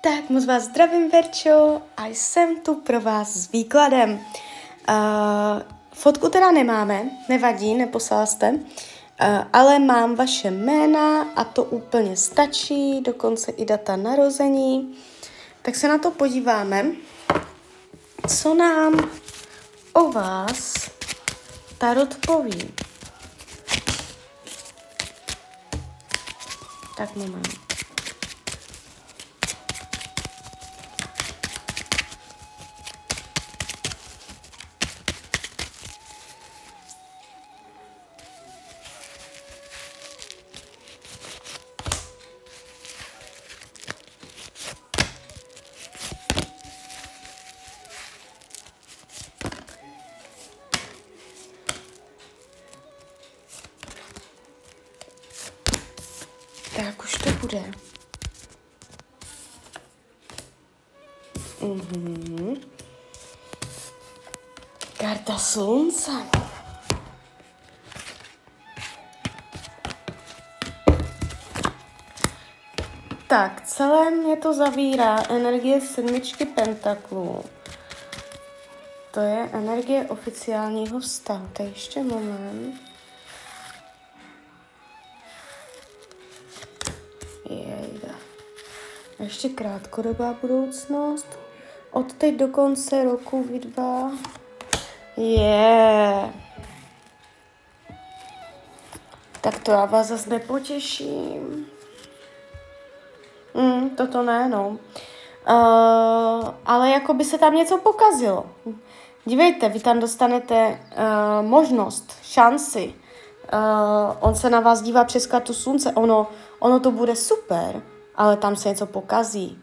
Tak moc vás zdravím, Verčo, a jsem tu pro vás s výkladem. Uh, fotku teda nemáme, nevadí, neposlala jste, uh, ale mám vaše jména a to úplně stačí, dokonce i data narození. Tak se na to podíváme, co nám o vás Tarot poví. Tak moment. Bude. Mhm. Karta slunce. Tak, celé mě to zavírá energie sedmičky pentaklů. To je energie oficiálního vztahu. To je ještě moment. Jejda. Ještě krátkodobá budoucnost. Od teď do konce roku vy dva. Je. Yeah. Tak to já vás zase nepotěším. Mm, toto ne, no. Uh, ale jako by se tam něco pokazilo. Dívejte, vy tam dostanete uh, možnost, šanci. Uh, on se na vás dívá přes kartu slunce. Ono, ono to bude super, ale tam se něco pokazí.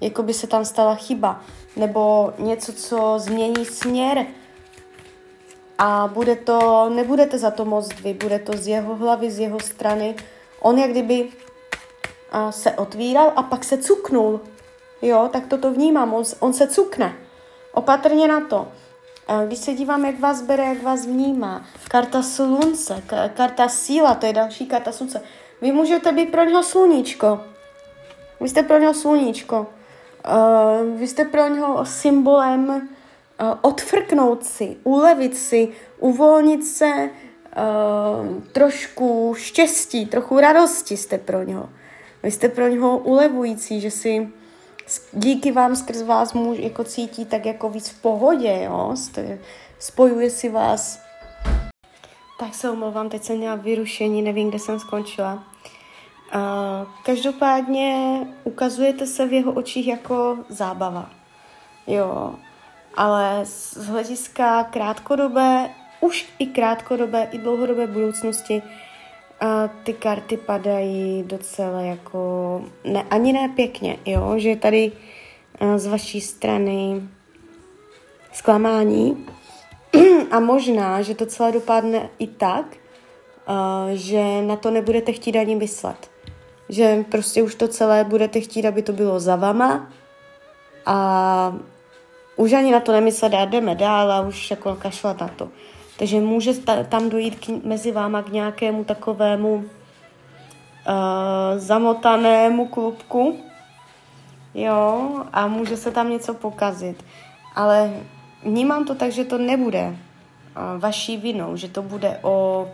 Jako by se tam stala chyba. Nebo něco, co změní směr. A bude to, nebudete za to moc vy, bude to z jeho hlavy, z jeho strany. On jak kdyby se otvíral a pak se cuknul. Jo, tak toto vnímám, on, on se cukne. Opatrně na to. Když se dívám, jak vás bere, jak vás vnímá, karta slunce, karta síla, to je další karta slunce. Vy můžete být pro něho sluníčko. Vy jste pro něho sluníčko. Uh, vy jste pro něho symbolem uh, odfrknout si, ulevit si, uvolnit se, uh, trošku štěstí, trochu radosti jste pro něho. Vy jste pro něho ulevující, že si díky vám skrz vás muž jako cítí tak jako víc v pohodě, jo, jste, spojuje si vás. Tak se omlouvám, teď jsem měla vyrušení, nevím, kde jsem skončila. Uh, každopádně ukazujete se v jeho očích jako zábava, jo, ale z hlediska krátkodobé, už i krátkodobé, i dlouhodobé budoucnosti a ty karty padají docela jako, ne, ani ne pěkně, jo, že tady z vaší strany zklamání a možná, že to celé dopadne i tak, že na to nebudete chtít ani myslet. Že prostě už to celé budete chtít, aby to bylo za vama a už ani na to nemyslet a jdeme dál a už jako kašlat na to. Takže může tam dojít k, mezi váma k nějakému takovému uh, zamotanému klubku, jo, a může se tam něco pokazit. Ale vnímám to tak, že to nebude uh, vaší vinou, že to bude o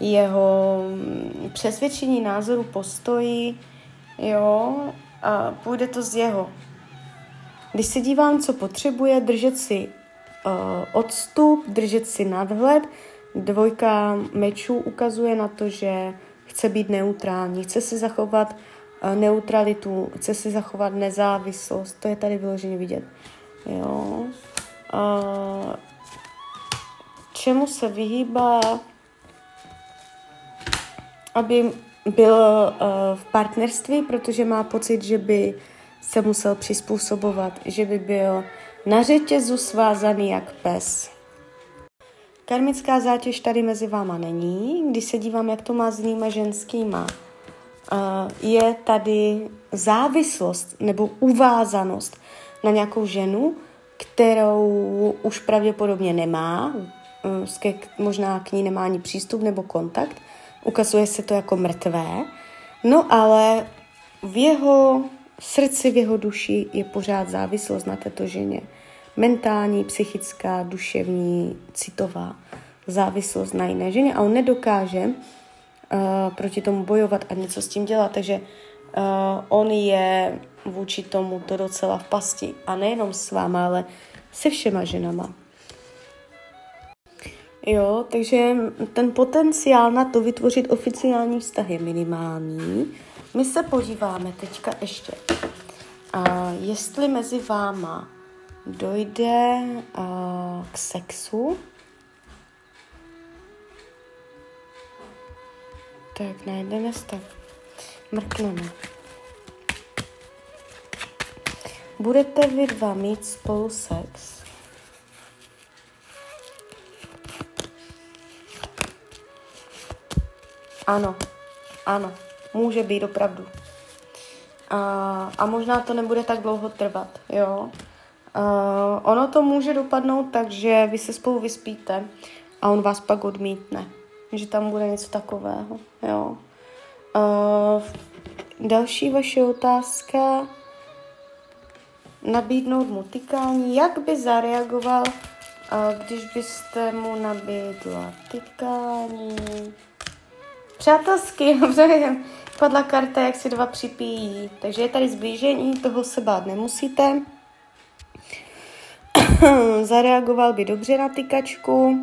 jeho mm, přesvědčení, názoru, postoji, jo, a půjde to z jeho. Když se dívám, co potřebuje, držet si uh, odstup, držet si nadhled. Dvojka mečů ukazuje na to, že chce být neutrální, chce si zachovat uh, neutralitu, chce si zachovat nezávislost. To je tady vyloženě vidět. Jo. Uh, čemu se vyhýbá, aby byl uh, v partnerství, protože má pocit, že by se musel přizpůsobovat, že by byl na řetězu svázaný jak pes. Karmická zátěž tady mezi váma není. Když se dívám, jak to má s jinýma ženskýma, je tady závislost nebo uvázanost na nějakou ženu, kterou už pravděpodobně nemá, možná k ní nemá ani přístup nebo kontakt, ukazuje se to jako mrtvé, no ale v jeho srdci, v jeho duši je pořád závislost na této ženě. Mentální, psychická, duševní, citová závislost na jiné ženě. A on nedokáže uh, proti tomu bojovat a něco s tím dělat, takže uh, on je vůči tomu to docela v pasti. A nejenom s váma, ale se všema ženama. Jo, takže ten potenciál na to vytvořit oficiální vztah je minimální. My se podíváme teďka ještě, a jestli mezi váma dojde a, k sexu. Tak, najdeme stav. Mrkneme. Budete vy dva mít spolu sex? Ano, ano, může být opravdu. A, a možná to nebude tak dlouho trvat, jo. A, ono to může dopadnout tak, že vy se spolu vyspíte a on vás pak odmítne. Že tam bude něco takového, jo. A, další vaše otázka. Nabídnout mu tykání. Jak by zareagoval, když byste mu nabídla tykání? Přátelsky, dobře, padla karta, jak si dva připíjí. Takže je tady zblížení, toho se bát nemusíte. Zareagoval by dobře na tykačku.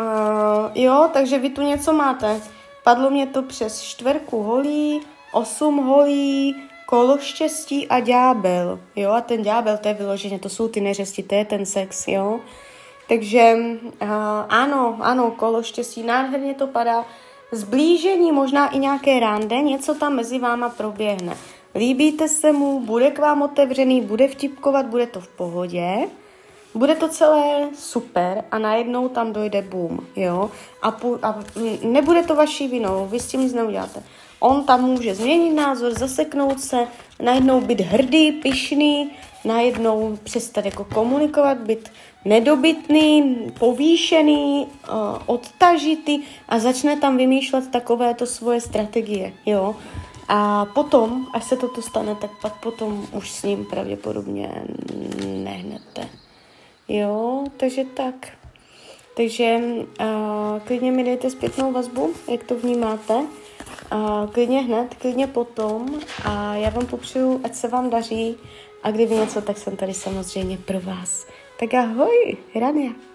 Uh, jo, takže vy tu něco máte. Padlo mě to přes čtverku holí, osm holí, kolo štěstí a ďábel. Jo, a ten ďábel, to je vyloženě, to jsou ty neřesti, to je ten sex, jo. Takže uh, ano, ano, kolo štěstí, nádherně to padá. Zblížení, možná i nějaké rande, něco tam mezi váma proběhne. Líbíte se mu, bude k vám otevřený, bude vtipkovat, bude to v pohodě. Bude to celé super a najednou tam dojde boom, jo. A, pu- a nebude to vaší vinou, vy s tím nic neuděláte. On tam může změnit názor, zaseknout se, najednou být hrdý, pišný, najednou přestat jako komunikovat, být nedobytný, povýšený, odtažitý a začne tam vymýšlet takovéto svoje strategie, jo. A potom, až se toto stane, tak pak potom už s ním pravděpodobně nehnete. Jo, takže tak. Takže uh, klidně mi dejte zpětnou vazbu, jak to vnímáte. Uh, klidně hned, klidně potom. A já vám popřeju, ať se vám daří. A kdyby něco, tak jsem tady samozřejmě pro vás. te quedas,